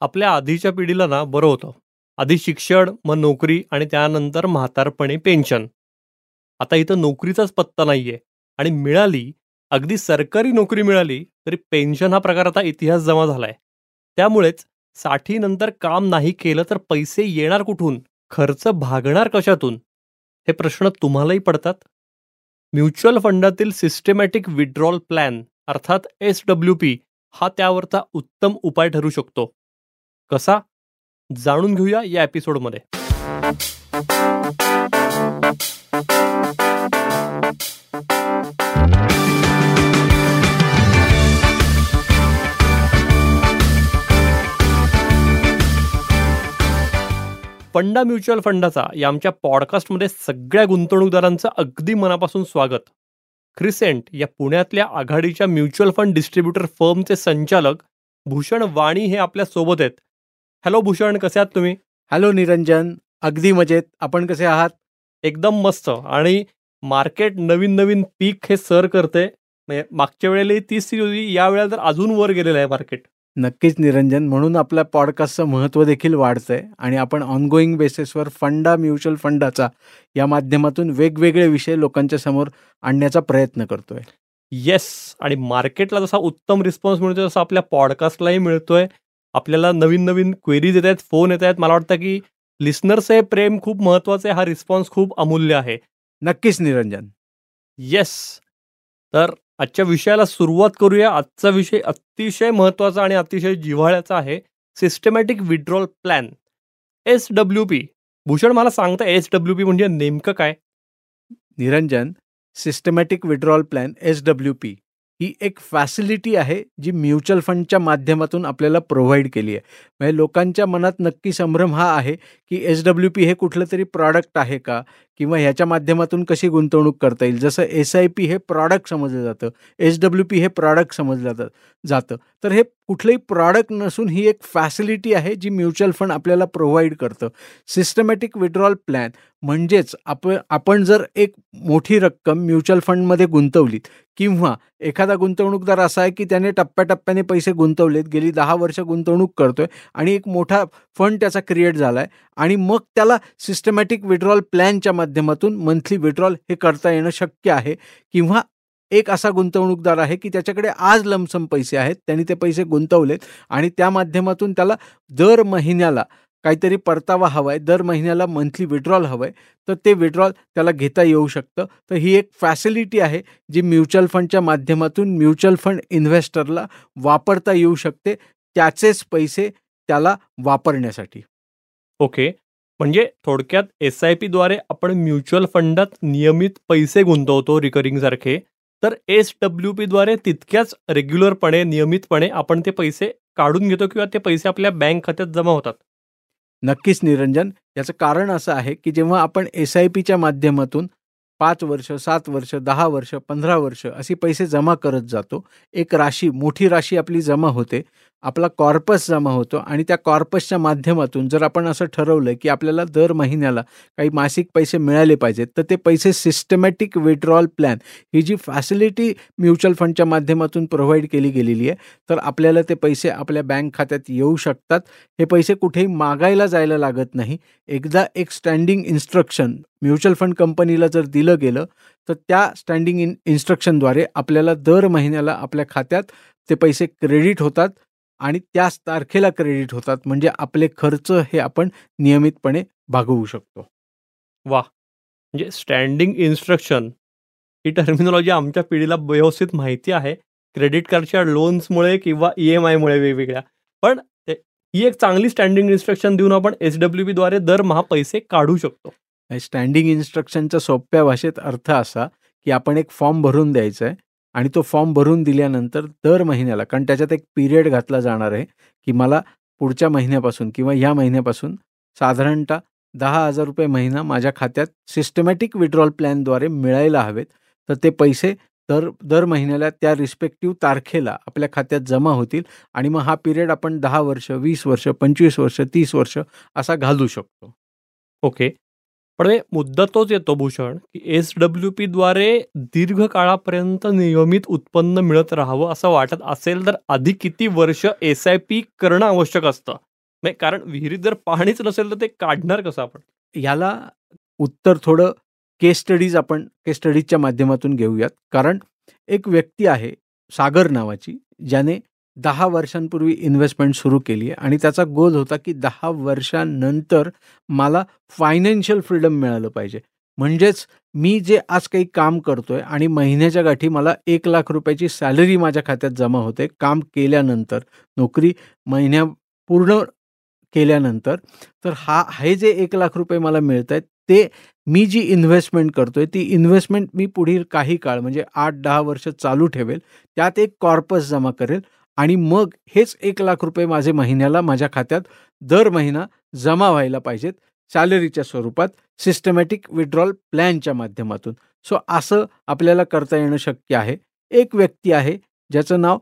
आपल्या आधीच्या पिढीला ना बरं होतं. आधी शिक्षण मग नोकरी आणि त्यानंतर म्हातारपणी पेन्शन. आता इथं नोकरीचाच पत्ता नाहीये आणि मिळाली अगदी सरकारी नोकरी मिळाली तरी पेन्शन हा प्रकार आता इतिहास जमा झालाय. त्यामुळेच साठीनंतर काम नाही केलं तर पैसे येणार कुठून? खर्च भागणार कशातून? हे प्रश्न तुम्हालाही पडतात? म्युच्युअल फंडातील सिस्टमॅटिक विड्रॉल प्लॅन अर्थात एस डब्ल्यू पी हा त्यावरचा उत्तम उपाय ठरू शकतो. कसा? जाणून घेऊया या एपिसोडमध्ये. फंडा म्युच्युअल फंडाचा या आमच्या पॉडकास्टमध्ये सगळ्या गुंतवणूकदारांचं अगदी मनापासून स्वागत. क्रिसेंट या पुण्यातल्या आघाडीच्या म्युच्युअल फंड डिस्ट्रीब्युटर फर्मचे संचालक भूषण वाणी हे आपल्यासोबत आहेत. हॅलो भूषण कसे आहात तुम्ही? हॅलो निरंजन अगदी मजेत. आपण कसे आहात? एकदम मस्त. आणि मार्केट नवीन नवीन पीक हे सर करते. म्हणजे मागच्या वेळेला तीस होती या वेळेला तर अजून वर गेलेलं आहे मार्केट. नक्कीच निरंजन. म्हणून आपल्या पॉडकास्टचं महत्त्व देखील वाढतंय. आणि आपण ऑनगोईंग बेसिसवर फंडा म्युच्युअल फंडाचा या माध्यमातून वेगवेगळे विषय लोकांच्या समोर आणण्याचा प्रयत्न करतोय. येस आणि मार्केटला जसा उत्तम रिस्पॉन्स मिळतोय तसा आपल्या पॉडकास्टलाही मिळतोय. आपल्याला नवीन नवीन क्वेरीज येत आहेत फोन येत आहेत. मला वाटतं की लिस्नर्स हे प्रेम खूप महत्वाचं आहे. हा रिस्पॉन्स खूप अमूल्य आहे. नक्कीच निरंजन. येस तर आजच्या विषयाला सुरुवात करूया. आजचा विषय अतिशय महत्त्वाचा आणि अतिशय जिव्हाळ्याचा आहे. Systematic withdrawal plan S W P Bhushan मला सांगता एस डब्ल्यू पी म्हणजे नेमकं काय? Niranjan systematic withdrawal plan S W P ही एक फॅसिलिटी आहे जी म्युच्युअल फंडच्या माध्यमातून आपल्याला प्रोव्हाइड केली आहे. म्हणजे लोकांच्या मनात नक्की संभ्रम हा आहे की एस डब्ल्यू पी हे कुठलं तरी प्रॉडक्ट आहे का? किंवा ह्याच्या माध्यमातून कशी गुंतवणूक करता येईल? जसं एस आय पी हे प्रॉडक्ट समजलं जातं. एस डब्ल्यू पी हे प्रॉडक्ट समजलं जातं जातं. तर हे कुठलंही प्रॉडक्ट नसून ही एक फॅसिलिटी आहे जी म्युच्युअल फंड आपल्याला प्रोव्हाइड करतं. सिस्टमॅटिक विड्रॉल प्लॅन म्हणजेच आप आपण जर एक मोठी रक्कम म्युच्युअल फंडमध्ये गुंतवलीत किंवा एखादा गुंतवणूकदार असा आहे की त्याने टप्प्याटप्प्याने पैसे गुंतवलेत गेली दहा वर्ष गुंतवणूक करतोय आणि एक मोठा फंड त्याचा क्रिएट झाला आहे आणि मग त्याला सिस्टमॅटिक विड्रॉल प्लॅनच्या माध्यमातून मंथली विड्रॉल हे करता येणं शक्य आहे? किंवा एक असा गुंतवणूकदार आहे की त्याच्याकडे आज लमसम पैसे आहेत त्यांनी ते पैसे गुंतवलेत आणि त्या माध्यमातून त्याला दर महिन्याला काहीतरी परतावा हवा आहे दर महिन्याला मंथली विड्रॉल हवं आहे तर ते विड्रॉल त्याला घेता येऊ शकतं. तर ही एक फॅसिलिटी आहे जी म्युच्युअल फंडच्या माध्यमातून म्युच्युअल फंड इन्व्हेस्टरला वापरता येऊ शकते त्याचेच पैसे त्याला वापरण्यासाठी. ओके म्हणजे थोडक्यात एस आय पीद्वारे आपण म्युच्युअल फंडात नियमित पैसे गुंतवतो रिकरिंग सारखे तर एस डब्ल्यू पीद्वारे तितक्याच रेग्युलरपणे नियमितपणे आपण ते पैसे काढून घेतो किंवा ते पैसे आपल्या बँक खात्यात जमा होतात. नक्कीच निरंजन. याचं कारण असं आहे की जेव्हा आपण एस आय पीच्या माध्यमातून पाच वर्ष सात वर्ष दहा वर्ष पंधरा वर्ष असे पैसे जमा करत जातो एक राशी मोठी राशी आपली जमा होते आपला कॉर्पस जमा होतो आणि त्या कॉर्पसच्या माध्यमातून जर आपण असं ठरवलं की आपल्याला दर महिन्याला काही मासिक पैसे मिळाले पाहिजेत तर ते पैसे सिस्टमॅटिक विड्रॉल प्लॅन ही जी फॅसिलिटी म्युच्युअल फंडच्या माध्यमातून प्रोव्हाइड केली गेलेली आहे तर आपल्याला ते पैसे आपल्या बँक खात्यात येऊ शकतात. हे पैसे कुठेही मागायला जायला लागत नाही. एकदा एक स्टँडिंग इन्स्ट्रक्शन म्युच्युअल फंड कंपनीला जर दिलं गेलं तर त्या स्टँडिंग इन इन्स्ट्रक्शनद्वारे आपल्याला दर महिन्याला आपल्या खात्यात ते पैसे क्रेडिट होतात. आणि त्याच तारखेला क्रेडिट होतात. म्हणजे आपले खर्च हे आपण नियमितपणे भागवू शकतो. वा म्हणजे स्टँडिंग इन्स्ट्रक्शन ही टर्मिनॉलॉजी आमच्या पिढीला व्यवस्थित माहिती आहे. क्रेडिट कार्डच्या लोन्समुळे किंवा ई एम आयमुळे वेगवेगळ्या. पण ही एक चांगली स्टँडिंग इन्स्ट्रक्शन देऊन आपण एस डब्ल्यू पीद्वारे दरमहा पैसे काढू शकतो. स्टँडिंग इन्स्ट्रक्शनचा सोप्या भाषेत अर्थ असा की आपण एक फॉर्म भरून द्यायचा आहे आणि तो फॉर्म भरून दिल्यानंतर दर महिन्याला कारण त्याच्यात एक पिरियड घातला जाणार आहे की मला पुढच्या महिन्यापासून किंवा ह्या महिन्यापासून साधारणतः दहा हजार रुपये महिना माझ्या खात्यात सिस्टमॅटिक विड्रॉल प्लॅनद्वारे मिळायला हवेत. तर ते पैसे दर दर महिन्याला त्या रिस्पेक्टिव्ह तारखेला आपल्या खात्यात जमा होतील आणि मग हा पिरियड आपण दहा वर्ष वीस वर्ष पंचवीस वर्ष तीस वर्ष असा घालू शकतो. ओके. पण मुद्दा तोच येतो भूषण की एस डब्ल्यू पीद्वारे दीर्घ काळापर्यंत नियमित उत्पन्न मिळत राहावं असं वाटत असेल तर आधी किती वर्ष एस आय पी करणं आवश्यक असतं? नाही कारण विहिरीत जर पाणीच नसेल तर ते काढणार कसं आपण? याला उत्तर थोडं केस स्टडीज आपण केस स्टडीजच्या माध्यमातून घेऊयात. कारण एक व्यक्ती आहे सागर नावाची ज्याने दहा वर्षांपूर्वी इन्व्हेस्टमेंट सुरू केली आहे आणि त्याचा गोल होता की दहा वर्षांनंतर मला फायनान्शियल फ्रीडम मिळालं पाहिजे. म्हणजेच मी जे आज काही काम करतोय आणि महिन्याच्या गाठी मला एक लाख रुपयाची सॅलरी माझ्या खात्यात जमा होते काम केल्यानंतर नोकरी महिन्या पूर्ण केल्यानंतर तर हा हे जे एक लाख रुपये मला मिळत आहेत ते मी जी इन्व्हेस्टमेंट करतोय ती इन्व्हेस्टमेंट मी पुढील काही काळ म्हणजे आठ दहा वर्ष चालू ठेवेल त्यात एक कॉर्पस जमा करेल. आणि मग हेच एक लाख रुपये माझे महिन्याला माझ्या खात्यात दर महिना जमा व्हायला पाहिजेत सॅलरीच्या स्वरूपात सिस्टमॅटिक विड्रॉल प्लॅनच्या माध्यमातून. सो असं आपल्याला करता येणं शक्य आहे. एक व्यक्ती आहे ज्याचं नाव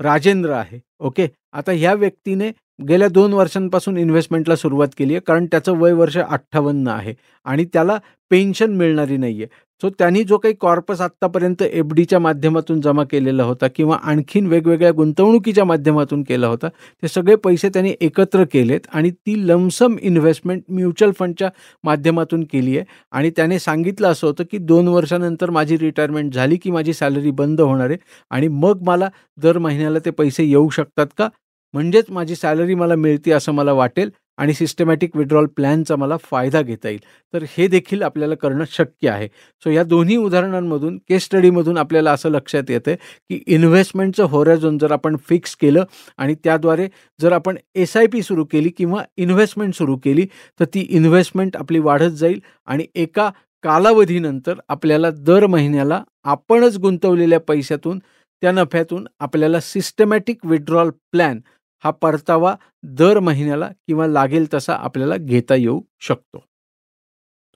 राजेंद्र आहे ओके? आता ह्या व्यक्तीने गेल्या दोन वर्षांपासून इन्व्हेस्टमेंटला सुरुवात केली आहे कारण त्याचं वय वर्ष अठ्ठावन्न आहे आणि त्याला पेन्शन मिळणारी नाही आहे सो त्यांनी जो काही कॉर्पस आत्तापर्यंत एफ डीच्या माध्यमातून जमा केलेला होता किंवा आणखीन वेगवेगळ्या गुंतवणुकीच्या माध्यमातून केला होता ते सगळे पैसे त्यांनी एकत्र केलेत आणि ती लमसम इन्व्हेस्टमेंट म्युच्युअल फंडच्या माध्यमातून केली आहे. आणि त्याने सांगितलं असं होतं की दोन वर्षानंतर माझी रिटायरमेंट झाली की माझी सॅलरी बंद होणार आहे आणि मग मला दर महिन्याला ते पैसे येऊ शकतात का? म्हणजेच माझी सॅलरी मला मिळते असं मला वाटेल आणि सिस्टमॅटिक विड्रॉल प्लॅनचा मला फायदा घेता येईल. तर हे देखील आपल्याला करणं शक्य आहे. सो या दोन्ही उदाहरणांमधून केस स्टडीमधून आपल्याला असं लक्षात येतं की इन्व्हेस्टमेंटचं होरॅझोन जर आपण फिक्स केलं आणि त्याद्वारे जर आपण एस आय पी सुरू केली किंवा इन्व्हेस्टमेंट सुरू केली तर ती इन्व्हेस्टमेंट आपली वाढत जाईल आणि एका कालावधीनंतर आपल्याला दर महिन्याला आपणच गुंतवलेल्या पैशातून त्या नफ्यातून आपल्याला सिस्टमॅटिक विड्रॉल प्लॅन हा परतावा दर महिन्याला किंवा लागेल तसा आपल्याला घेता येऊ शकतो.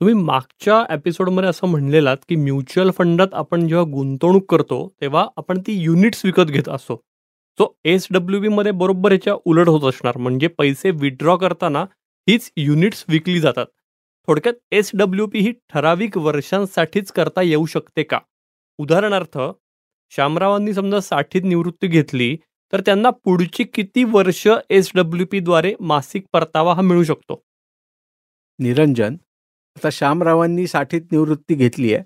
तुम्ही मागच्या एपिसोडमध्ये असं म्हणलेलात की म्युच्युअल फंडात आपण जेव्हा गुंतवणूक करतो तेव्हा आपण ती युनिट्स विकत घेत असतो. तो एस डब्ल्यू बीमध्ये बरोबर ह्याच्या उलट होत असणार. म्हणजे पैसे विड्रॉ करताना हीच युनिट्स विकली जातात. थोडक्यात एस डब्ल्यू पी ही ठराविक वर्षांसाठीच करता येऊ शकते का? उदाहरणार्थ श्यामरावांनी समजा साठीत निवृत्ती घेतली तर त्यांना पुढची किती वर्ष एस डब्ल्यू पीद्वारे मासिक परतावा हा मिळू शकतो? निरंजन आता श्यामरावांनी साठीत निवृत्ती घेतली आहे.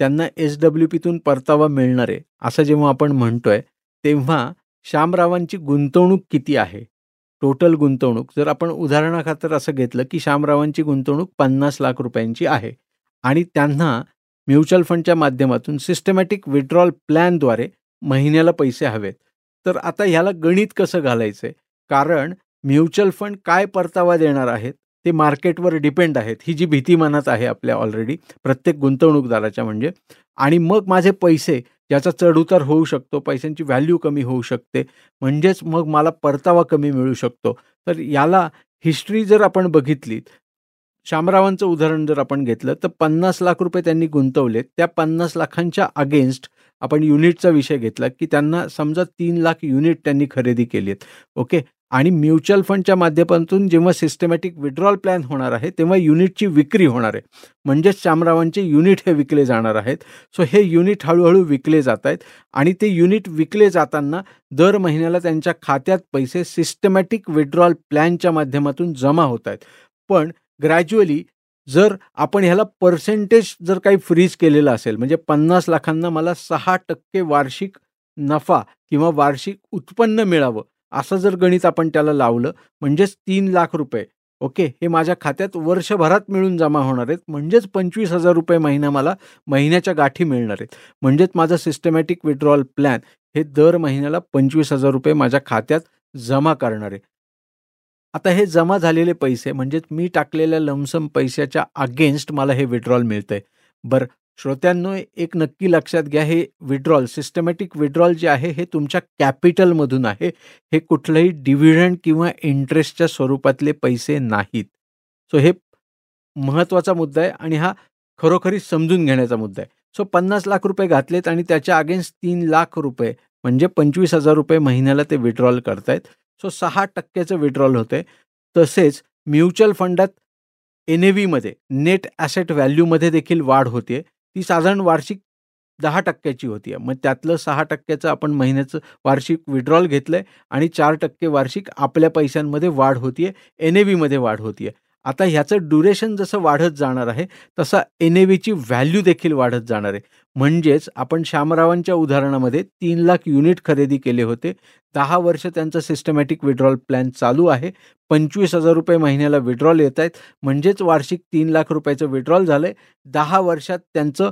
त्यांना एस डब्ल्यू पीतून परतावा मिळणार आहे असं जेव्हा आपण म्हणतोय तेव्हा श्यामरावांची गुंतवणूक किती आहे? टोटल गुंतवणूक जर आपण उदाहरणाखातर असं घेतलं की श्यामरावांची गुंतवणूक पन्नास लाख रुपयांची आहे आणि त्यांना म्युच्युअल फंडच्या माध्यमातून सिस्टमॅटिक विड्रॉल प्लॅनद्वारे महिन्याला पैसे हवेत तर आता ह्याला गणित कसं घालायचं आहे कारण म्युच्युअल फंड काय परतावा देणार आहेत? ते मार्केटवर डिपेंड आहेत. ही जी भीती मनात आहे आपल्या ऑलरेडी प्रत्येक गुंतवणूकदाराच्या म्हणजे. आणि मग माझे पैसे याचा चढउतार होऊ शकतो पैशांची व्हॅल्यू कमी होऊ शकते. म्हणजेच मग मला परतावा कमी मिळू शकतो. तर याला हिस्ट्री जर आपण बघितली शामरावांचं उदाहरण जर आपण घेतलं तर पन्नास लाख रुपये त्यांनी गुंतवले त्या पन्नास लाखांच्या अगेन्स्ट आपण युनिटचा विषय घेतला की त्यांना समजा तीन लाख युनिट त्यांनी खरेदी केली आहेत. ओके? आणि म्युच्युअल फंडच्या माध्यमातून जेव्हा सिस्टमॅटिक विड्रॉल प्लॅन होणार आहे तेव्हा युनिटची विक्री होणार आहे. म्हणजेच शामरावांचे युनिट हे विकले जाणार आहेत. सो हे युनिट हळूहळू विकले जात आहेत आणि ते युनिट विकले जाताना दर महिन्याला त्यांच्या खात्यात पैसे सिस्टमॅटिक विड्रॉल प्लॅनच्या माध्यमातून जमा होत आहेत. पण ग्रॅज्युअली जर आपण ह्याला पर्सेंटेज जर काही फ्रीज केलेलं असेल म्हणजे पन्नास लाखांना मला सहा टक्के वार्षिक नफा किंवा वार्षिक उत्पन्न मिळावं असं जर गणित आपण त्याला लावलं म्हणजेच तीन लाख रुपये ओके हे माझ्या खात्यात वर्षभरात मिळून जमा होणार आहेत म्हणजेच पंचवीस हजार रुपये महिना मला महिन्याच्या गाठी मिळणार आहेत. म्हणजेच माझं सिस्टमॅटिक विड्रॉल प्लॅन हे दर महिन्याला पंचवीस हजार रुपये माझ्या खात्यात जमा करणार आहे. आता हे जमा झालेले पैसे म्हणजेच मी टाकलेल्या लमसम पैशाच्या अगेन्स्ट मला हे विड्रॉल मिळतंय. बरं श्रोत्यांनो एक नक्की लक्षात घ्या हे विड्रॉल सिस्टमॅटिक विड्रॉल जे आहे हे तुमच्या कॅपिटलमधून आहे. हे कुठलंही डिव्हिडंड किंवा इंटरेस्टच्या स्वरूपातले पैसे नाहीत. सो हे महत्त्वाचा मुद्दा आहे आणि हा खरोखरी समजून घेण्याचा मुद्दा आहे. सो पन्नास लाख रुपये घातलेत आणि त्याच्या अगेन्स्ट तीन लाख रुपये म्हणजे पंचवीस हजार रुपये महिन्याला ते विड्रॉल करतायत. सो सहा टक्क्याचं विड्रॉल होते. तसेच म्युच्युअल फंडात एन ए व्हीमध्ये नेट ॲसेट व्हॅल्यूमध्ये देखील वाढ होते ती साधारण वार्षिक दहा टक्क्याची होती आहे मग त्यातलं सहा टक्क्याचं आपण महिन्याचं वार्षिक विड्रॉल घेतलं आहे आणि चार टक्के वार्षिक आपल्या पैशांमध्ये वाढ होती आहे एन ए व्हीमध्ये वाढ होतीये. आता ह्याचं ड्युरेशन जसं वाढत जाणार आहे तसा एन ए व्हॅल्यू देखील वाढत जाणार आहे. म्हणजेच आपण श्यामरावांच्या उदाहरणामध्ये तीन लाख युनिट खरेदी केले होते. दहा वर्ष त्यांचा सिस्टमॅटिक विड्रॉल प्लॅन चालू आहे. पंचवीस हजार रुपये महिन्याला विड्रॉल येत आहेत. म्हणजेच वार्षिक तीन लाख रुपयाचं विड्रॉल झालं आहे दहा वर्षात त्यांचं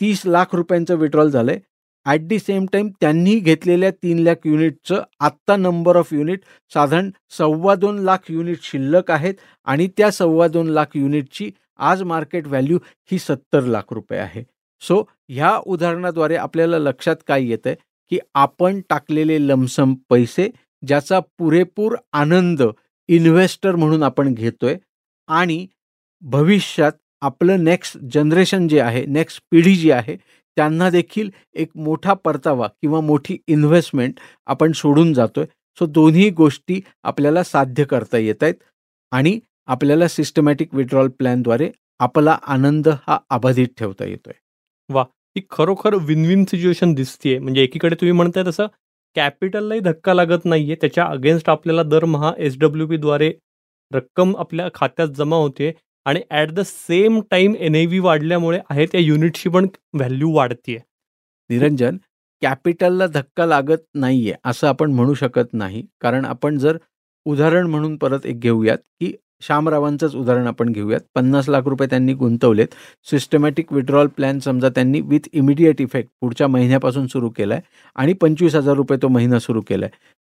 तीस लाख रुपयांचं विड्रॉल झालं आहे ॲट दी सेम टाईम त्यांनी घेतलेल्या तीन लाख युनिटचं आत्ता नंबर ऑफ युनिट साधारण सव्वा दोन लाख युनिट शिल्लक आहेत आणि त्या सव्वा दोन लाख युनिटची आज मार्केट व्हॅल्यू ही सत्तर लाख रुपये आहे. सो ह्या उदाहरणाद्वारे आपल्याला लक्षात काय येतं आहे की आपण टाकलेले लमसम पैसे ज्याचा पुरेपूर आनंद इन्व्हेस्टर म्हणून आपण घेतोय आणि भविष्यात आपलं नेक्स्ट जनरेशन जे आहे नेक्स्ट पिढी जी आहे त्यांना देखील एक मोठा परतावा किंवा मोठी इन्व्हेस्टमेंट आपण सोडून जातोय. सो दोन्ही गोष्टी आपल्याला साध्य करता येत आहेत आणि आपल्याला सिस्टमॅटिक विड्रॉल प्लॅनद्वारे आपला आनंद हा अबाधित ठेवता येतोय. ही खरोखर विन विन सिच्युएशन दिसतीये. म्हणजे एकीकडे तुम्ही म्हणताय तसं कॅपिटललाही धक्का लागत नाहीये. त्याच्या अगेन्स्ट आपल्याला दरमहा एस डब्ल्यू पीद्वारे रक्कम आपल्या खात्यात जमा होते आणि at the same time N A V वाढल्यामुळे आहे त्या युनिटची पण व्हॅल्यू वाढतीये. निरंजन कॅपिटलला धक्का लागत नाहीये असं आपण म्हणू शकत नाही. कारण आपण जर उदाहरण म्हणून परत एक घेऊयात की श्यामरावांचंच उदाहरण आपण घेऊयात. पन्नास लाख रुपये त्यांनी गुंतवलेत. सिस्टमॅटिक विड्रॉल प्लॅन समजा त्यांनी विथ इमिडिएट इफेक्ट पुढच्या महिन्यापासून सुरू केला आहे आणि पंचवीस हजार रुपये तो महिना सुरू केला आहे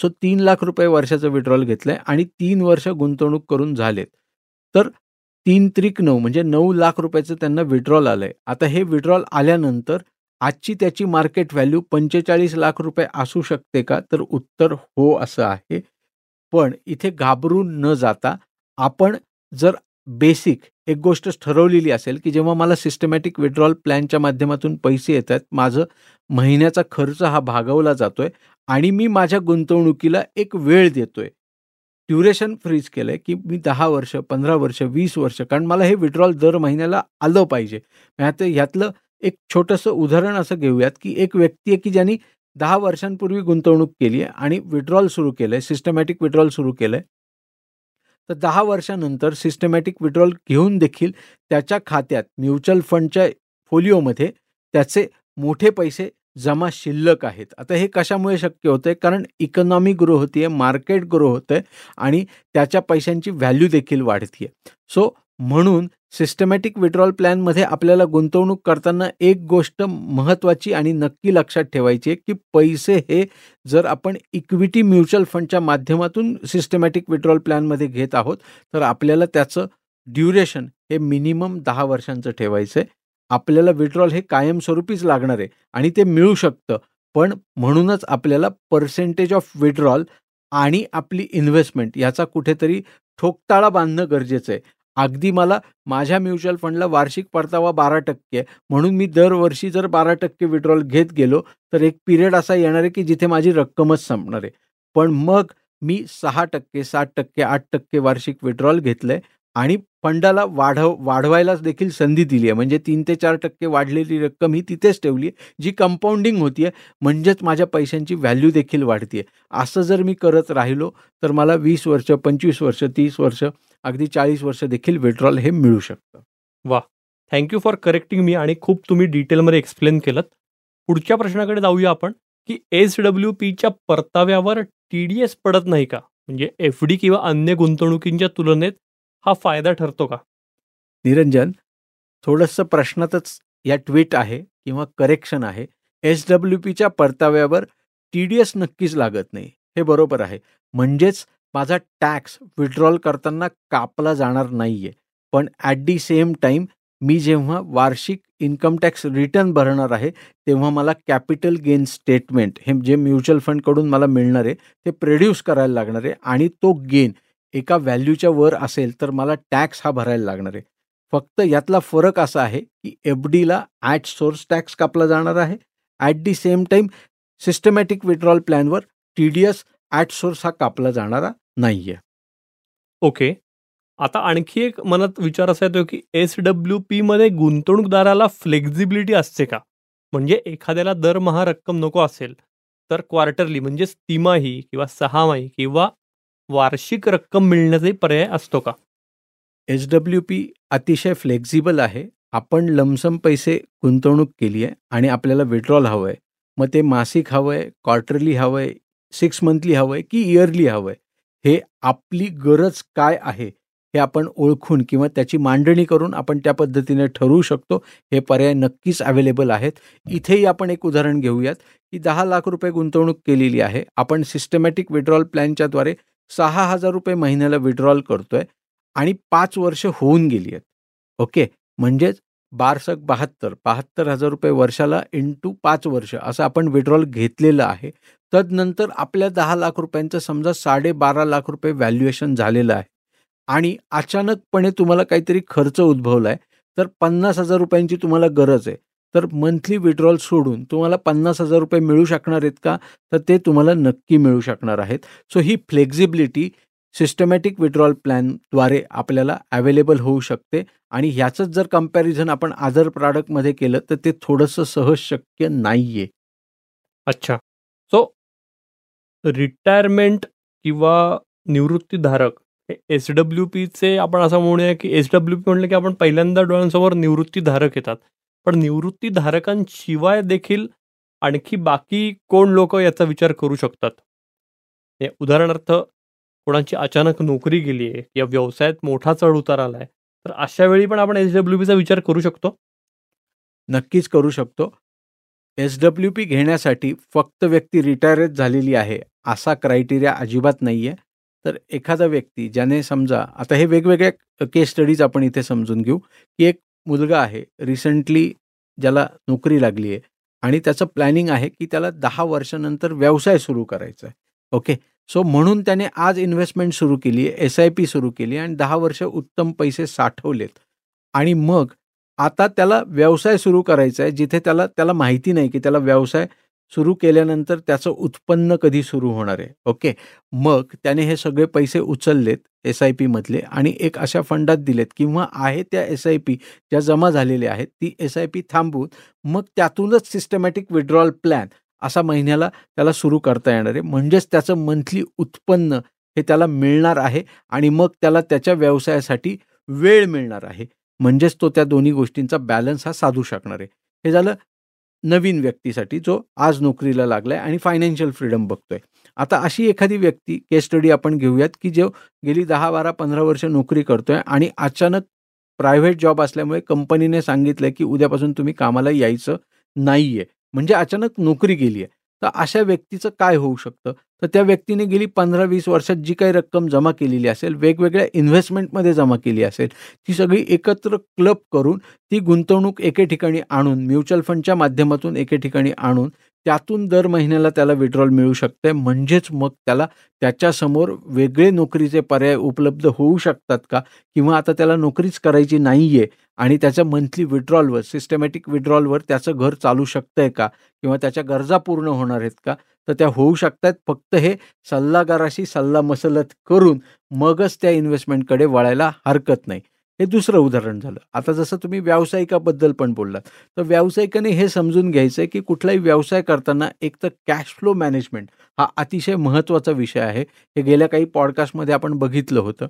सो तीन लाख रुपये वर्षाचं विड्रॉल घेतलं आहे आणि तीन वर्ष गुंतवणूक करून झालेत. तर तीन त्रिक नऊ म्हणजे नऊ लाख रुपयाचं त्यांना विड्रॉल आलं आहे आता हे विड्रॉल आल्यानंतर आजची त्याची मार्केट व्हॅल्यू पंचेचाळीस लाख रुपये असू शकते का? तर उत्तर हो असं आहे. पण इथे घाबरून न जाता आपण जर बेसिक एक गोष्ट ठरवलेली असेल की जेव्हा मला सिस्टमॅटिक विड्रॉल प्लॅनच्या माध्यमातून पैसे येत आहेत माझं महिन्याचा खर्च हा भागवला जातोय आणि मी माझ्या गुंतवणुकीला एक वेळ देतोय ड्युरेशन फ्रीज केलं आहे की मी दहा वर्ष पंधरा वर्ष वीस वर्ष कारण मला हे विड्रॉल दर महिन्याला आलं पाहिजे. आता ह्यातलं एक छोटंसं उदाहरण असं घेऊयात की एक व्यक्ती आहे की ज्यांनी दहा वर्षांपूर्वी गुंतवणूक केली आहे आणि विड्रॉल सुरू केलं आहे सिस्टमॅटिक विड्रॉल सुरू केलं आहे तर दहा वर्षानंतर सिस्टमॅटिक विड्रॉल घेऊन देखील त्याच्या खात्यात म्युच्युअल फंडच्या फोलिओमध्ये त्याचे मोठे पैसे जमा शिल्लक आहेत. आता हे कशामुळे शक्य होतंय? कारण इकॉनॉमी ग्रो होतीये मार्केट ग्रो होतंय आणि त्याच्या पैशांची व्हॅल्यू देखील वाढतीये. सो म्हणून सिस्टमॅटिक विड्रॉल प्लॅनमध्ये आपल्याला गुंतवणूक करताना एक गोष्ट महत्त्वाची आणि नक्की लक्षात ठेवायची आहे की पैसे हे जर आपण इक्विटी म्युच्युअल फंडच्या माध्यमातून सिस्टमॅटिक विड्रॉल प्लॅनमध्ये घेत आहोत तर आपल्याला त्याचं ड्युरेशन हे मिनिमम दहा वर्षांचं ठेवायचं आहे आपल्याला विड्रॉल हे कायमस्वरूपीच लागणार आहे आणि ते मिळू शकतं. पण म्हणूनच आपल्याला पर्सेंटेज ऑफ विड्रॉल आणि आपली इन्व्हेस्टमेंट याचा कुठेतरी ठोकताळा बांधणं गरजेचं आहे. अगदी मला माझ्या म्युच्युअल फंडला वार्षिक परतावा बारा टक्के म्हणून मी दरवर्षी जर बारा टक्के विड्रॉल घेत गेलो तर एक पिरियड असा येणार आहे की जिथे माझी रक्कमच संपणार आहे. पण मग मी सहा टक्के सात टक्के आठ टक्के वार्षिक विड्रॉल घेतलं आहे आणि फंडाला वाढव वाढवायलाच देखील संधी दिली आहे. म्हणजे तीन ते चार टक्के वाढलेली रक्कम ही तिथेच ठेवली आहे जी कंपाऊंडिंग होती आहे. म्हणजेच माझ्या पैशांची व्हॅल्यू देखील वाढते असं जर मी करत राहिलो तर मला वीस वर्ष पंचवीस वर्ष तीस वर्ष अगदी चाळीस वर्ष देखील विड्रॉल हे मिळू शकतं. वा. थँक्यू फॉर करेक्टिंग मी आणि खूप तुम्ही डिटेलमध्ये एक्सप्लेन केलं पुढच्या प्रश्नाकडे जाऊया आपण की एस डब्ल्यू पीच्या परताव्यावर टी डी एस पडत नाही का? म्हणजे एफ डी किंवा अन्य गुंतवणुकींच्या तुलनेत हा फायदा ठरतो का? निरंजन थोडंसं प्रश्नातच या ट्विट आहे किंवा करेक्शन आहे. एस डब्ल्यू पीच्या परताव्यावर टी डी एस नक्कीच लागत नाही. हे बरोबर आहे. म्हणजेच माझा टॅक्स विड्रॉल करताना कापला जाणार नाहीये. पण ॲट दी सेम टाईम मी जेव्हा वार्षिक इन्कम टॅक्स रिटर्न भरणार आहे तेव्हा मला कॅपिटल गेन स्टेटमेंट हे जे म्युच्युअल फंडकडून मला मिळणार आहे ते प्रोड्यूस करायला लागणार आहे आणि तो गेन एका व्हॅल्यूच्या वर असेल तर मला टॅक्स हा भरायला लागणार आहे. फक्त यातला फरक असा आहे की एफ डीला ॲट सोर्स टॅक्स कापला जाणार आहे. At the same time systematic withdrawal प्लॅनवर T D S at source हा कापला जाणारा नाही आहे ओके आता आणखी एक मनात विचार असा येतो की एस डब्ल्यू पीमध्ये गुंतवणूकदाराला फ्लेक्झिबिलिटी असते का? म्हणजे एखाद्याला दरमहा रक्कम नको असेल तर क्वार्टरली म्हणजेच तिमाही किंवा सहामाही किंवा वार्षिक रक्कम मिळण्याचाही पर्याय असतो का? एच डब्ल्यू पी अतिशय फ्लेक्झिबल आहे. आपण लमसम पैसे गुंतवणूक केली आहे आणि आपल्याला विड्रॉल हवं आहे मग ते मासिक हवं आहे क्वार्टरली हवं आहे सिक्स मंथली हवं आहे की इयरली हवं आहे हे आपली गरज काय आहे? हे आपण ओळखून किंवा त्याची मांडणी करून आपण त्या पद्धतीने ठरवू शकतो. हे पर्याय नक्कीच अवेलेबल आहेत. इथेही आपण एक उदाहरण घेऊयात की दहा लाख रुपये गुंतवणूक केलेली आहे. आपण सिस्टमॅटिक विड्रॉल प्लॅनच्याद्वारे सहा हजार रुपये महिन्याला विड्रॉल करतोय आणि पाच वर्ष होऊन गेली आहेत. ओके म्हणजेच बारसक बहात्तर बहात्तर हजार रुपये वर्षाला इंटू पाच वर्ष असं आपण विड्रॉल घेतलेलं आहे. तदनंतर आपल्या दहा लाख रुपयांचं समजा साडेबारा लाख रुपये व्हॅल्युएशन झालेलं आहे. आणि अचानकपणे तुम्हाला काहीतरी खर्च उद्भवला आहे तर पन्नास हजार रुपयांची तुम्हाला गरज आहे. तर मंथली विड्रॉल सोडून तुम्हाला पन्नास हजार रुपये मिळू शकणार आहेत का? तर ते तुम्हाला नक्की मिळू शकणार आहेत. सो ही फ्लेक्झिबिलिटी सिस्टमॅटिक विड्रॉल प्लॅनद्वारे आपल्याला अवेलेबल होऊ शकते. आणि ह्याचंच जर कंपॅरिझन आपण अदर प्रॉडक्टमध्ये केलं तर ते थोडंसं सहज शक्य नाही आहे अच्छा. सो रिटायरमेंट किंवा निवृत्तीधारक हे एस डब्ल्यू पीचे आपण असं म्हणूया की एस डब्ल्यू पी म्हटलं की आपण पहिल्यांदा डोळ्यांसमोर निवृत्तीधारक येतात. पण निवृत्तीधारकांशिवाय देखील आणखी बाकी कोण लोक याचा विचार करू शकतात? हे उदाहरणार्थ कोणाची अचानक नोकरी गेली आहे या व्यवसायात मोठा चढ उतार आला आहे तर अशा वेळी पण आपण एस डब्ल्यू पीचा विचार करू शकतो? नक्कीच करू शकतो. एस डब्ल्यू पी घेण्यासाठी फक्त व्यक्ती रिटायरच झालेली आहे असा क्रायटेरिया अजिबात नाही आहे तर एखादा व्यक्ती ज्याने समजा आता हे वेगवेगळ्या केस स्टडीज आपण इथे समजून घेऊ की एक मुलगा आहे रिसेंटली ज्याला नोकरी लागली आहे आणि त्याचं प्लॅनिंग आहे की त्याला दहा वर्षानंतर व्यवसाय सुरू करायचा आहे. ओके सो म्हणून त्याने आज इन्व्हेस्टमेंट सुरू केली आहे एस आय पी सुरू केली आणि दहा वर्ष उत्तम पैसे साठवलेत. आणि मग आता त्याला व्यवसाय सुरू करायचा आहे जिथे त्याला त्याला माहिती नाही की त्याला व्यवसाय सुरू केल्यानंतर त्याचं उत्पन्न कधी सुरू होणार आहे? ओके. मग त्याने हे सगळे पैसे उचललेत एस आय पीमधले आणि एक अशा फंडात दिलेत किंवा आहे त्या एस आय पी ज्या जमा झालेल्या आहेत ती एस आय पी थांबवून मग त्यातूनच सिस्टमॅटिक विड्रॉल प्लॅन असा महिन्याला त्याला सुरू करता येणार आहे. म्हणजेच त्याचं मंथली उत्पन्न हे त्याला मिळणार आहे आणि मग त्याला त्याच्या व्यवसायासाठी वेळ मिळणार आहे. म्हणजेच तो त्या दोन्ही गोष्टींचा बॅलन्स हा साधू शकणार आहे. हे झालं नवीन व्यक्तीसाठी जो आज नोकरीला लागलाय आणि फायनान्शियल फ्रीडम बघतोय. आता अशी एखादी व्यक्ती केस स्टडी आपण घेऊयात की जो गेली दहा बारा पंधरा वर्ष नोकरी करतोय आणि अचानक प्रायव्हेट जॉब असल्यामुळे कंपनीने सांगितलं की उद्यापासून तुम्ही कामाला यायचं नाहीये. म्हणजे अचानक नोकरी गेली आहे तर अशा व्यक्तीचं काय होऊ शकतं? तर त्या व्यक्तीने गेली पंधरा वीस वर्षात जी काही रक्कम जमा केलेली असेल वेगवेगळ्या इन्व्हेस्टमेंटमध्ये जमा केली असेल ती सगळी एकत्र क्लब करून ती गुंतवणूक एके ठिकाणी आणून म्युच्युअल फंडच्या माध्यमातून एके ठिकाणी आणून त्यातून दर महिन्याला त्याला विड्रॉल मिळू शकते. म्हणजेच मग त्याला त्याच्यासमोर वेगळे नोकरीचे पर्याय उपलब्ध होऊ शकतात का? किंवा आता त्याला नोकरीच करायची नाही आहे आणि त्याच्या मंथली विड्रॉलवर सिस्टमॅटिक विड्रॉलवर त्याचं घर चालू शकतंय का? किंवा त्याच्या गरजा पूर्ण होणार आहेत का? तर त्या होऊ शकतात. फक्त हे सल्लागाराशी सल्ला मसलत करून मगच त्या इन्व्हेस्टमेंटकडे वळायला हरकत नाही. हे दुसरं उदाहरण झालं. आता जसं तुम्ही व्यावसायिकाबद्दल पण बोललात तर व्यावसायिकाने हे समजून घ्यायचं आहे की कुठलाही व्यवसाय करताना एक तर कॅश फ्लो मॅनेजमेंट हा अतिशय महत्त्वाचा विषय आहे. हे गेल्या काही पॉडकास्टमध्ये आपण बघितलं होतं.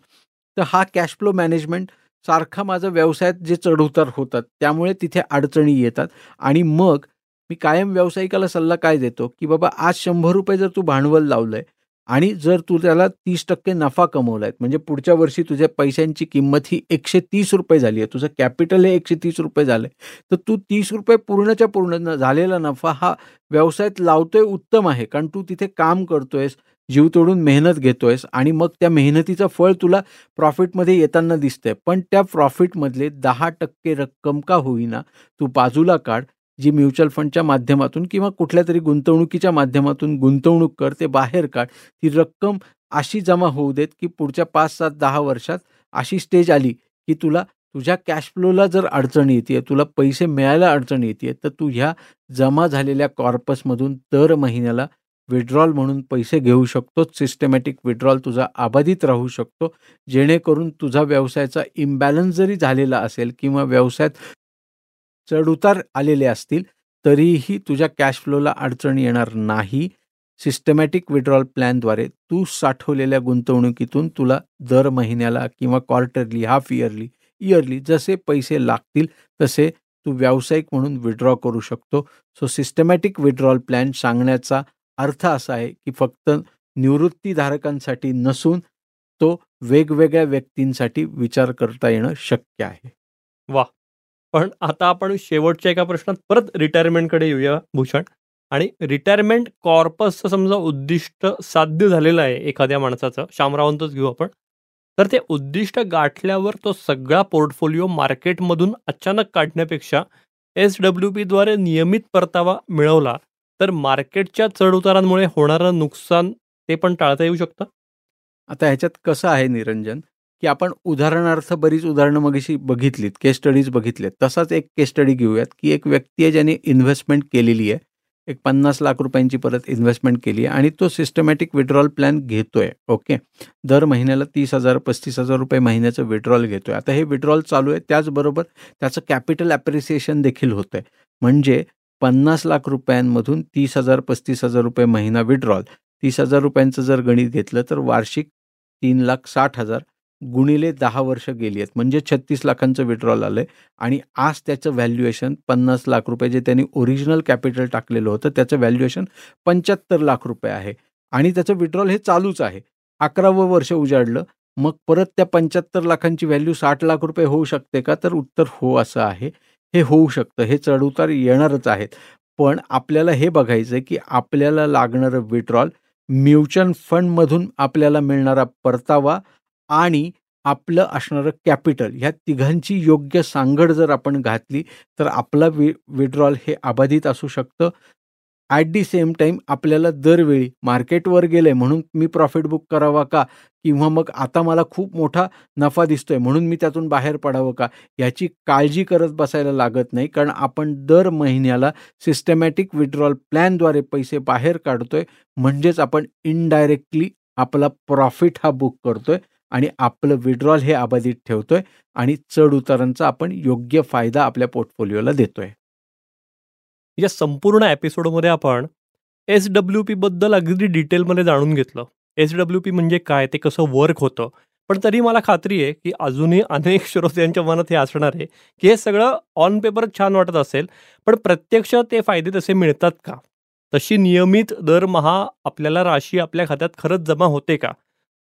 तर हा कॅश फ्लो मॅनेजमेंट सारखा माझा व्यवसायात जे चढउतार होतात त्यामुळे तिथे अडचणी येतात. आणि मग मी कायम व्यावसायिकाला सल्ला काय देतो? की बाबा आज शंभर रुपये जर तू भांडवल लावलंय आणि जर तू त्याला तीस टक्के नफा कमवलाय म्हणजे पुढच्या वर्षी तुझ्या पैशांची किंमत ही एकशे तीस रुपये झाली आहे तुझं कॅपिटल हे एकशे तीस रुपये झालं आहे तर तू तीस रुपये पूर्णच्या पूर्ण झालेला नफा हा व्यवसायात लावतोय उत्तम आहे कारण तू तिथे काम करतोयस जीव तोडून मेहनत घेतोयस आणि मग त्या मेहनतीचं फळ तुला प्रॉफिटमध्ये येताना दिसतंय. पण त्या प्रॉफिटमधले दहा टक्के रक्कम का होईना तू बाजूला काढ जी म्युच्युअल फंडच्या माध्यमातून किंवा कुठल्या तरी गुंतवणुकीच्या माध्यमातून गुंतवणूक कर ते बाहेर काढ. ती रक्कम अशी जमा होऊ देत की पुढच्या पाच सात दहा वर्षात अशी स्टेज आली की तुला तुझ्या कॅश फ्लोला जर अडचण येते तुला पैसे मिळायला अडचण येते तर तू ह्या जमा झालेल्या कॉर्पसमधून दर महिन्याला विड्रॉल म्हणून पैसे घेऊ शकतो. सिस्टमॅटिक विड्रॉल तुझा अबाधित राहू शकतो. जेणेकरून तुझा व्यवसायाचा इम्बॅलन्स जरी झालेला असेल किंवा व्यवसायात चढउतार आलेले असतील तरीही तुझ्या कॅश फ्लोला अडचण येणार नाही. सिस्टमॅटिक विड्रॉल प्लॅनद्वारे तू साठवलेल्या गुंतवणुकीतून तुला दर महिन्याला किंवा क्वार्टरली हाफ इयरली इयरली जसे पैसे लागतील तसे तू व्यावसायिक म्हणून विड्रॉ करू शकतो. सो सिस्टमॅटिक विड्रॉल प्लॅन सांगण्याचा अर्थ असा आहे की फक्त निवृत्तीधारकांसाठी नसून तो वेगवेगळ्या व्यक्तींसाठी विचार करता येणं शक्य आहे. वा पण आता आपण शेवटच्या एका प्रश्नात परत रिटायरमेंटकडे येऊया भूषण. आणि रिटायरमेंट कॉर्पसचं समजा उद्दिष्ट साध्य झालेलं आहे एखाद्या माणसाचं शामरावांतच घेऊ आपण. तर ते उद्दिष्ट गाठल्यावर तो सगळा पोर्टफोलिओ मार्केटमधून अचानक काढण्यापेक्षा एस डब्ल्यू पीद्वारे नियमित परतावा मिळवला तर मार्केटच्या चढउतारांमुळे होणारं नुकसान ते पण टाळता येऊ शकतं? आता ह्याच्यात कसं आहे निरंजन की आपण उदाहरणार्थ बरीच उदाहरणं मगशी बघितलीत केस स्टडीज बघितलेत. तसाच एक केस स्टडी घेऊयात की एक व्यक्ती आहे ज्याने इन्व्हेस्टमेंट केलेली आहे. एक पन्नास लाख रुपयांची परत इन्व्हेस्टमेंट केली आहे आणि तो सिस्टमॅटिक विड्रॉल प्लॅन घेतोय ओके दर महिन्याला तीस हजार पस्तीस हजार रुपये महिन्याचं विड्रॉल घेतोय. आता हे विड्रॉल चालू आहे त्याचबरोबर त्याचं कॅपिटल ॲप्रिसिएशन देखील होतं आहे म्हणजे पन्नास लाख रुपयांमधून तीस हजार पस्तीस हजार रुपये महिना विड्रॉल तीस हजार रुपयांचं जर गणित घेतलं तर वार्षिक तीन लाख साठ हजार गुणिले दहा वर्ष गेली आहेत. म्हणजे छत्तीस लाखांचं विड्रॉल आलं आहे आणि आज त्याचं व्हॅल्युएशन पन्नास लाख रुपये जे त्यांनी ओरिजिनल कॅपिटल टाकलेलं होतं त्याचं व्हॅल्युएशन पंच्याहत्तर लाख रुपये आहे. आणि त्याचं विड्रॉल हे चालूच आहे. अकरावं वर्ष उजाडलं. मग परत त्या पंच्याहत्तर लाखांची व्हॅल्यू साठ लाख रुपये होऊ शकते का? तर उत्तर हो असं आहे. हे होऊ शकतं हे चढउतार येणारच आहेत. पण आपल्याला हे बघायचं आहे की आपल्याला लागणारं विड्रॉल म्युच्युअल फंडमधून आपल्याला मिळणारा परतावा आणि आपलं असणारं कॅपिटल ह्या तिघांची योग्य सांगड जर आपण घातली तर आपला वि विड्रॉल हे अबाधित असू शकतं. ॲट दी सेम टाईम आपल्याला दरवेळी मार्केटवर गेले म्हणून मी प्रॉफिट बुक करावा का? किंवा मग आता मला खूप मोठा नफा दिसतोय म्हणून मी त्यातून बाहेर पडावं का? याची काळजी करत बसायला लागत नाही कारण आपण दर महिन्याला सिस्टमॅटिक विड्रॉल प्लॅनद्वारे पैसे बाहेर काढतोय. म्हणजेच आपण इनडायरेक्टली आपला प्रॉफिट हा बुक करतोय आणि आपलं विड्रॉल हे अबाधित ठेवतोय आणि चढ उतारांचा आपण योग्य फायदा आपल्या पोर्टफोलिओला देतोय. या संपूर्ण एपिसोडमध्ये आपण एस डब्ल्यू पी बद्दल अगदी डिटेलमध्ये जाणून घेतलं. एस डब्ल्यू पी म्हणजे काय? ते कसं वर्क होतं? पण तरी मला खात्री आहे की अजूनही अनेक श्रोत्यांच्या मनात हे असणार आहे की हे सगळं ऑन पेपर छान वाटत असेल पण प्रत्यक्ष ते फायदे तसे मिळतात का? तशी नियमित दरमहा आपल्याला राशी आपल्या खात्यात खरंच जमा होते का?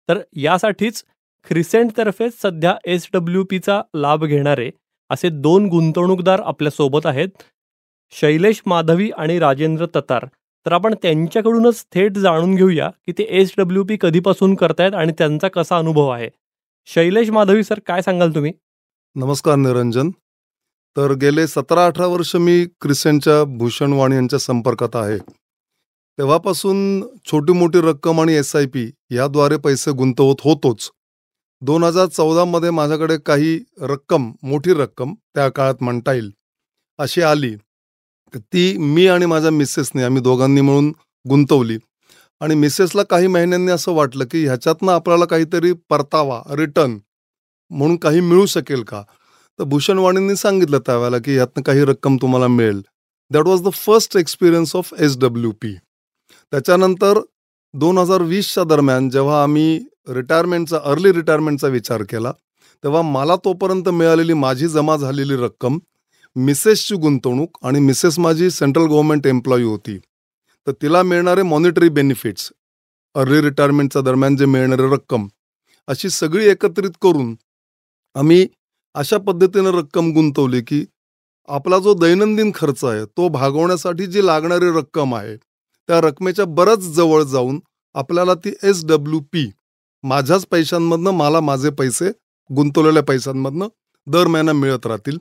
तर यासाठीच क्रिसेंटतर्फे सध्या एस डब्ल्यू पीचा लाभ घेणारे असे दोन गुंतवणूकदार आपल्यासोबत आहेत. शैलेश माधवी आणि राजेंद्र ततार. तर आपण त्यांच्याकडूनच थेट जाणून घेऊया की ते एस डब्ल्यू पी कधीपासून करतायत आणि त्यांचा कसा अनुभव आहे. शैलेश माधवी सर काय सांगाल तुम्ही? नमस्कार निरंजन. तर गेले सतरा अठरा वर्ष मी क्रिसेंटच्या भूषणवाणी यांच्या संपर्कात आहे. तेव्हापासून छोटी मोठी रक्कम आणि एस आय पी याद्वारे पैसे गुंतवत होतोच. दोन हजार चौदामध्ये माझ्याकडे काही रक्कम मोठी रक्कम त्या काळात म्हणता येईल अशी आली. ती मी आणि माझ्या मिसेसने आम्ही दोघांनी मिळून गुंतवली. आणि मिसेसला काही महिन्यांनी असं वाटलं की ह्याच्यातनं आपल्याला काहीतरी परतावा रिटर्न म्हणून काही मिळू शकेल का? तर भूषणवाणींनी सांगितलं त्यावेळेला की ह्यातनं काही रक्कम तुम्हाला मिळेल. That was the first experience of S W P त्याच्यानंतर दोन हजार वीसच्या दरम्यान जेव्हा आम्ही रिटायरमेंटचा अर्ली रिटायरमेंटचा विचार केला तेव्हा मला तोपर्यंत मिळालेली माझी जमा झालेली रक्कम मिसेसची गुंतवणूक आणि मिसेस माझी सेंट्रल गव्हर्नमेंट एम्प्लॉई होती. तर तिला मिळणारे मॉनिटरी बेनिफिट्स अर्ली रिटायरमेंटच्या दरम्यान जे मिळणारे रक्कम अशी सगळी एकत्रित करून आम्ही अशा पद्धतीनं रक्कम गुंतवली की आपला जो दैनंदिन खर्च आहे तो भागवण्यासाठी जी लागणारी रक्कम आहे त्या रकमेच्या बरंच जवळ जाऊन आपल्याला ती एस डब्ल्यू पी माझ्याच पैशांमधनं मला माझे पैसे गुंतवलेल्या पैशांमधनं दर महिना मिळत राहतील.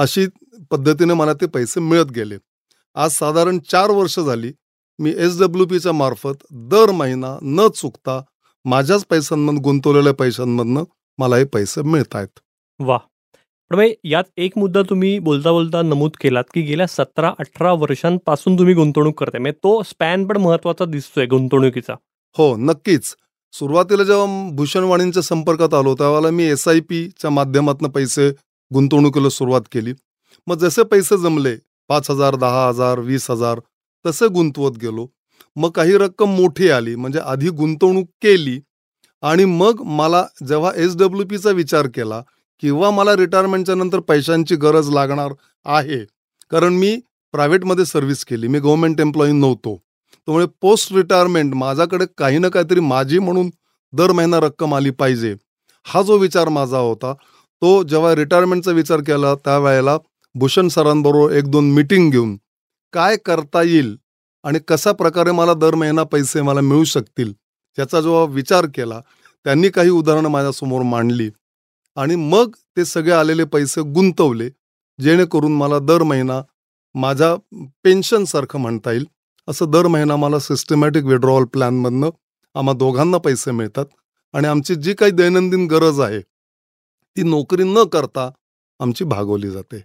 अशी पद्धतीने मला ते पैसे मिळत गेले. आज साधारण चार वर्ष झाली मी एस डब्ल्यू पीच्या मार्फत दर महिना न चुकता माझ्याच पैशांमधून गुंतवलेल्या पैशांमधनं मला हे पैसे मिळत आहेत. वा. पण यात एक मुद्दा तुम्ही बोलता बोलता नमूद केलात की गेल्या सतरा अठरा वर्षांपासून तुम्ही गुंतवणूक करताय. म्हणजे तो स्पॅन पण महत्त्वाचा दिसतोय गुंतवणुकीचा. हो नक्कीच. सुरुवातीला जेव्हा भूषणवाणींच्या संपर्कात आलो त्यावेळेला मी एस आय पीच्या माध्यमातून पैसे गुंतवणुकीला सुरुवात केली. मग जसे पैसे जमले पाच हजार दहा हजार वीस हजार तसे गुंतवत गेलो. मग काही रक्कम मोठी आली म्हणजे आधी गुंतवणूक केली. आणि मग मला जेव्हा एस डब्ल्यू पीचा विचार केला किंवा मला रिटायरमेंटच्या नंतर पैशांची गरज लागणार आहे. कारण मी प्रायव्हेटमध्ये सर्व्हिस केली मी गव्हर्मेंट एम्प्लॉई नव्हतो. त्यामुळे पोस्ट रिटायरमेंट माझ्याकडे काही ना काहीतरी माझी म्हणून दर महिना रक्कम आली पाहिजे. हा जो विचार माझा होता तो जेव्हा रिटायरमेंटचा विचार केला त्यावेळेला भूषण सरांबरोबर एक दोन मिटिंग घेऊन काय करता येईल आणि कशा प्रकारे मला दर महिना पैसे मला मिळू शकतील याचा जेव्हा विचार केला त्यांनी काही उदाहरणं माझ्यासमोर मांडली. आणि मग ते सगळे आलेले पैसे गुंतवले जेणेकरून मला दर महिना माझ्या पेन्शनसारखं म्हणता येईल. असं दर महिना मला सिस्टमॅटिक विड्रॉवल प्लॅनमधनं आम्हा दोघांना पैसे मिळतात. आणि आमची जी काही दैनंदिन गरज आहे ती नोकरी न करता आमची भागवली जाते.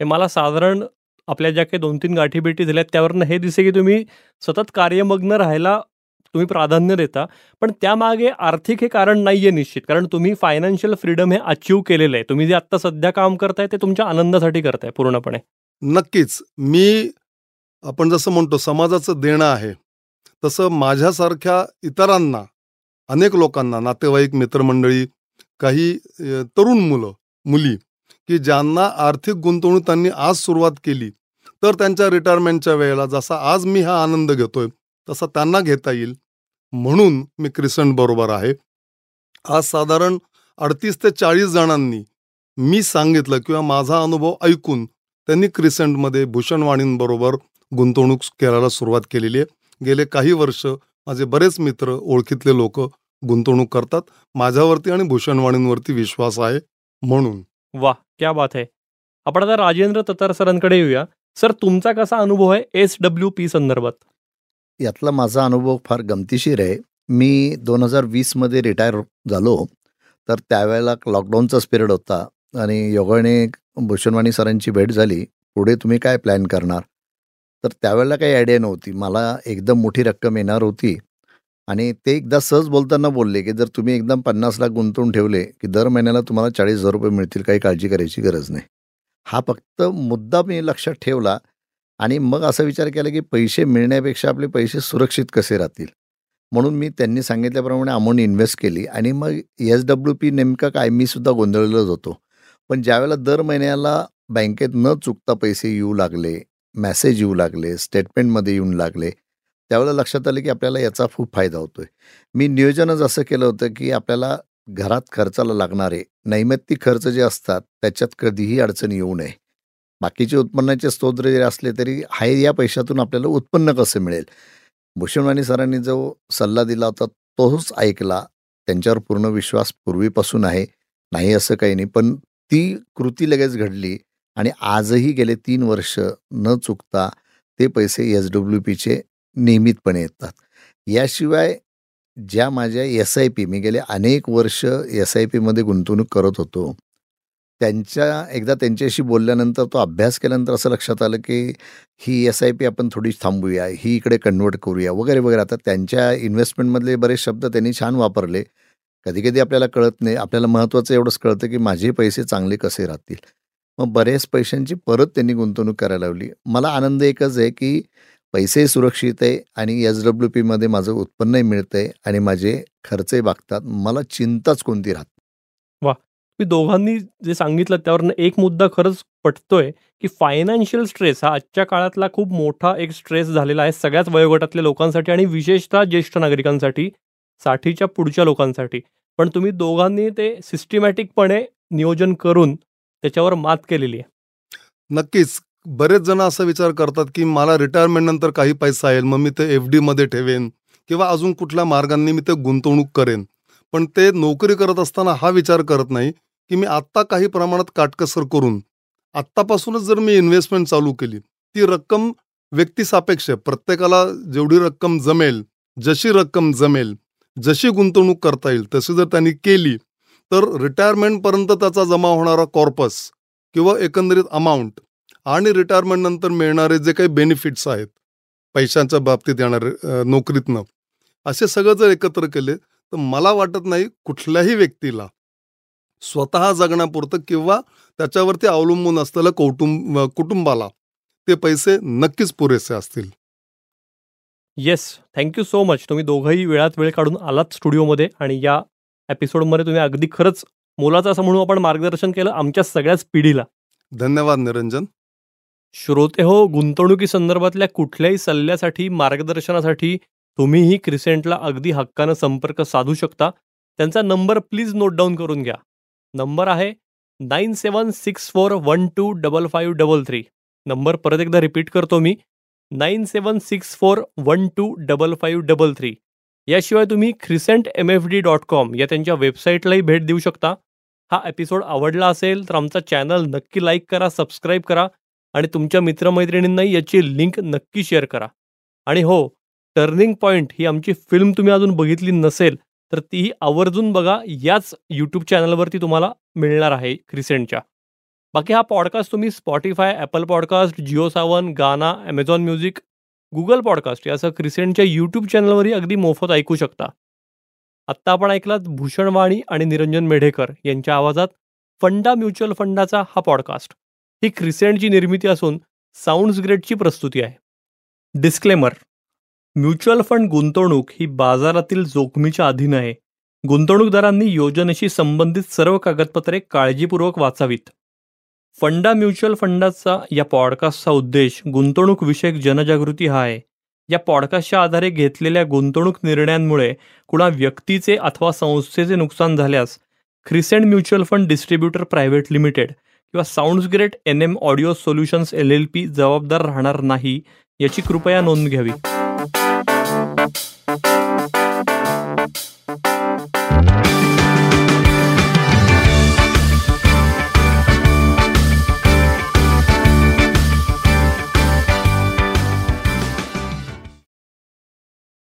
हे मला साधारण आपल्या ज्या काही दोन तीन गाठीभेटी झाल्यात त्यावरनं हे दिसे की तुम्ही सतत कार्यमग्न राहायला तुम्ही प्राधान्य देता पण त्यामागे आर्थिक हे कारण नाहीये निश्चित. कारण तुम्ही फायनान्शियल फ्रीडम हे अचीव केलेलं आहे. तुम्ही जे आत्ता सध्या काम करताय ते तुमच्या आनंदासाठी करताय पूर्णपणे. नक्कीच. मी आपण जसं म्हणतो समाजाचं देणं आहे तसं माझ्यासारख्या इतरांना अनेक लोकांना नातेवाईक मित्रमंडळी काही तरुण मुलं मुली की ज्यांना आर्थिक गुंतवणूक त्यांनी आज सुरुवात केली तर त्यांच्या रिटायरमेंटच्या वेळेला जसा आज मी हा आनंद घेतोय तसा त्यांना घेता येईल. म्हणून मी क्रिसंट बरोबर आहे. आज साधारण अडतीस ते चाळीस जणांनी मी सांगितलं किंवा माझा अनुभव ऐकून त्यांनी क्रिसेंटमध्ये भूषणवाणींबरोबर गुंतवणूक करायला सुरुवात केलेली आहे. गेले काही वर्ष माझे बरेच मित्र ओळखीतले लोक गुंतवणूक करतात. माझ्यावरती आणि भूषणवाणींवरती विश्वास आहे म्हणून. वा क्या बात आहे आपण आता राजेंद्र ततार सरांकडे येऊया. सर तुमचा कसा अनुभव आहे एस डब्ल्यू पी संदर्भात? यातला माझा अनुभव फार गमतीशीर आहे. मी दोन हजार वीसमध्ये रिटायर झालो. तर त्यावेळेला लॉकडाऊनचाच पिरियड होता आणि योगाने भूषणवाणी सरांची भेट झाली. पुढे तुम्ही काय प्लॅन करणार? तर त्यावेळेला काही आयडिया नव्हती. मला एकदम मोठी रक्कम येणार होती. आणि ते एकदा सहज बोलताना बोलले की जर तुम्ही एकदम पन्नास लाख गुंतवून ठेवले की दर महिन्याला तुम्हाला चाळीस हजार रुपये मिळतील काही काळजी करायची गरज नाही. हा फक्त मुद्दा मी लक्षात ठेवला आणि मग असा विचार केला की पैसे मिळण्यापेक्षा आपले पैसे सुरक्षित कसे राहतील? म्हणून मी त्यांनी सांगितल्याप्रमाणे अमाऊंट इन्व्हेस्ट केली आणि मग एस डब्ल्यू पी नेमका काय मी सुद्धा गोंधळलेलोच होतो. पण ज्यावेळेला दर महिन्याला बँकेत न चुकता पैसे येऊ लागले मॅसेज येऊ लागले स्टेटमेंटमध्ये येऊन लागले त्यावेळेला लक्षात आलं की आपल्याला याचा खूप फायदा होतोय. मी नियोजनच असं केलं होतं की आपल्याला घरात खर्चाला लागणारे नैमित्तिक खर्च जे असतात त्याच्यात कधीही अडचण येऊ नये. बाकीचे उत्पन्नाचे स्तोत्र जरी असले तरी हाय या पैशातून आपल्याला उत्पन्न कसं मिळेल? भूषणवाणी सरांनी जो सल्ला दिला होता तोच ऐकला. त्यांच्यावर पूर्ण विश्वास पूर्वीपासून आहे. नाही असं काही नाही. पण ती कृती लगेच घडली आणि आजही गेले तीन वर्ष न चुकता ते पैसे एस डब्ल्यू पीचे नियमितपणे येतात. याशिवाय ज्या माझ्या एस आय पी मी गेले अनेक वर्ष एस आय पीमध्ये गुंतवणूक करत होतो. त्यांच्या एकदा त्यांच्याशी बोलल्यानंतर तो अभ्यास केल्यानंतर असं लक्षात आलं की ही एस आय पी आपण थोडी थांबूया ही इकडे कन्वर्ट करूया वगैरे वगैरे. आता त्यांच्या इन्व्हेस्टमेंटमधले बरेच शब्द त्यांनी छान वापरले. कधी कधी आपल्याला कळत नाही. आपल्याला महत्त्वाचं एवढंच कळतं की माझे पैसे चांगले कसे राहतील. मग बऱ्याच पैशांची परत त्यांनी गुंतवणूक करायला लावली. मला आनंद एकच आहे की पैसे सुरक्षित आहे आणि एस डब्ल्यू पीमध्ये माझं उत्पन्नही मिळतं आहे आणि माझे खर्चही बागतात मला चिंताच कोणती राहत तुम्ही दोघांनी जे सांगितलं त्यावरनं एक मुद्दा खरंच पटतोय की फायनान्शियल स्ट्रेस हा आजच्या काळातला खूप मोठा एक स्ट्रेस झालेला आहे सगळ्याच वयोगटातल्या लोकांसाठी आणि विशेषतः ज्येष्ठ नागरिकांसाठी साठीच्या पुढच्या लोकांसाठी. पण तुम्ही दोघांनी ते सिस्टमॅटिकपणे नियोजन करून त्याच्यावर मात केलेली आहे. नक्कीच. बरेच जण असा विचार करतात की मला रिटायरमेंट नंतर काही पैसा येईल मग मी ते एफमध्ये ठेवेन किंवा अजून कुठल्या मार्गांनी मी ते गुंतवणूक करेन. पण ते नोकरी करत असताना हा विचार करत नाही की मी आत्ता काही प्रमाणात काटकसर करून आत्तापासूनच जर मी इन्व्हेस्टमेंट चालू केली ती रक्कम व्यक्तिसापेक्ष प्रत्येकाला जेवढी रक्कम जमेल जशी रक्कम जमेल जशी गुंतवणूक करता येईल तशी जर त्यांनी केली तर रिटायरमेंटपर्यंत त्याचा जमा होणारा कॉर्पस किंवा एकंदरीत अमाऊंट आणि रिटायरमेंट नंतर मिळणारे जे काही बेनिफिट्स आहेत पैशांच्या बाबतीत येणारे नोकरीतनं असे सगळं जर एकत्र केले तर मला वाटत नाही कुठल्याही व्यक्तीला स्वतः जगण्यापुरतं किंवा त्याच्यावरती अवलंबून असलेलं कौटुंब कुटुंबाला ते पैसे नक्कीच पुरेसे असतील. येस थँक्यू सो मच तुम्ही दोघंही वेळात वेळ काढून आलात स्टुडिओमध्ये आणि या एपिसोडमध्ये तुम्ही अगदी खरंच मोलाचं असं म्हणून आपण मार्गदर्शन केलं आमच्या सगळ्याच पिढीला धन्यवाद निरंजन. श्रोते हो गुंतवणुकी संदर्भातल्या कुठल्याही सल्ल्यासाठी मार्गदर्शनासाठी तुम्हीही क्रिसेंटला अगदी हक्कानं संपर्क साधू शकता. त्यांचा नंबर प्लीज नोट डाऊन करून घ्या. नंबर आहे nine seven six four one two double five double three. Number परत एकदा रिपीट करतो मी. Nine seven six four one two double five double three. याशिवाय तुम्ही Crescent M F D dot com या त्यांच्या वेबसाईटलाही भेट देऊ शकता. हा एपिसोड आवडला असेल तर आमचा चॅनल नक्की लाईक करा सबस्क्राईब करा. आणि तुमच्या मित्रमैत्रिणींनाही याची लिंक नक्की शेअर करा. आणि हो टर्निंग पॉईंट ही आमची फिल्म तुम्ही अजून बघितली नसेल तर तीही आवर्जून बघा. याच यूट्यूब चॅनलवरती तुम्हाला मिळणार आहे क्रिसेंटच्या बाकी हा पॉडकास्ट तुम्ही Spotify Apple podcast Jio Saavn Gaana Amazon music Google podcast यासह क्रिसेंटच्या यूट्यूब चॅनलवरही अगदी मोफत ऐकू शकता. आत्ता आपण ऐकलात भूषण वाणी आणि निरंजन मेढेकर यांच्या आवाजात फंडा म्युच्युअल फंडाचा हा पॉडकास्ट. ही क्रिसेंटची निर्मिती असून साऊंड्स ग्रेडची प्रस्तुती आहे. डिस्क्लेमर म्युच्युअल फंड गुंतवणूक ही बाजारातील जोखमीच्या अधीन आहे. गुंतवणूकदारांनी योजनेशी संबंधित सर्व कागदपत्रे काळजीपूर्वक वाचावीत. फंडा म्युच्युअल फंडाचा या पॉडकास्टचा उद्देश गुंतवणूक विषयक जनजागृती हा आहे. या पॉडकास्टच्या आधारे घेतलेल्या गुंतवणूक निर्णयांमुळे कुणा व्यक्तीचे अथवा संस्थेचे नुकसान झाल्यास Crescent mutual fund distributor private limited किंवा sounds great N M audio solutions L L P जबाबदार राहणार नाही याची कृपया नोंद घ्यावी.